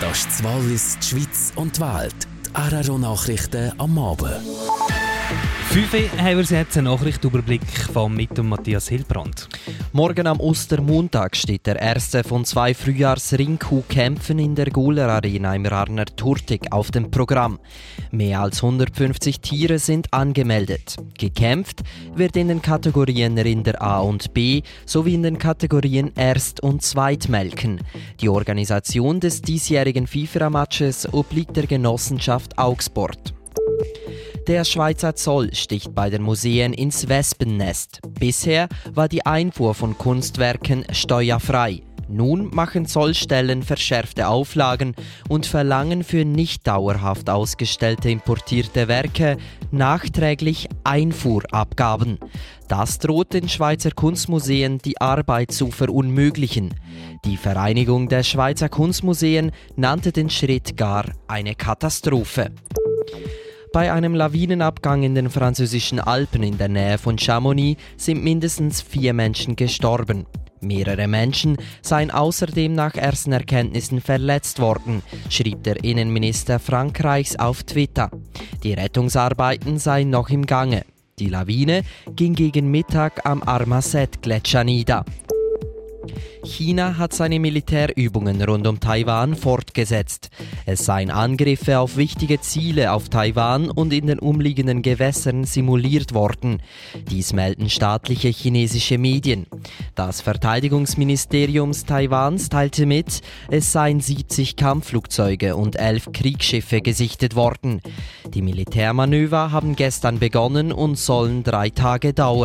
Das ist Wallis, die Schweiz und die Welt. Die Araro-Nachrichten am Abend. 5 haben wir jetzt einen Nachrichtenüberblick von mit und Matthias Hilbrand. Morgen am Ostermontag steht der erste von zwei Frühjahrs-Ringkuh-Kämpfen in der Guler Arena im Rarner Turtig auf dem Programm. Mehr als 150 Tiere sind angemeldet. Gekämpft wird in den Kategorien Rinder A und B sowie in den Kategorien Erst- und Zweitmelken. Die Organisation des diesjährigen FIFA-Matches obliegt der Genossenschaft Augsburg. Der Schweizer Zoll sticht bei den Museen ins Wespennest. Bisher war die Einfuhr von Kunstwerken steuerfrei. Nun machen Zollstellen verschärfte Auflagen und verlangen für nicht dauerhaft ausgestellte importierte Werke nachträglich Einfuhrabgaben. Das droht den Schweizer Kunstmuseen die Arbeit zu verunmöglichen. Die Vereinigung der Schweizer Kunstmuseen nannte den Schritt gar eine Katastrophe. Bei einem Lawinenabgang in den französischen Alpen in der Nähe von Chamonix sind mindestens vier Menschen gestorben. Mehrere Menschen seien außerdem nach ersten Erkenntnissen verletzt worden, schrieb der Innenminister Frankreichs auf Twitter. Die Rettungsarbeiten seien noch im Gange. Die Lawine ging gegen Mittag am Armaset-Gletscher nieder. China hat seine Militärübungen rund um Taiwan fortgesetzt. Es seien Angriffe auf wichtige Ziele auf Taiwan und in den umliegenden Gewässern simuliert worden. Dies melden staatliche chinesische Medien. Das Verteidigungsministerium Taiwans teilte mit, es seien 70 Kampfflugzeuge und 11 Kriegsschiffe gesichtet worden. Die Militärmanöver haben gestern begonnen und sollen drei Tage dauern.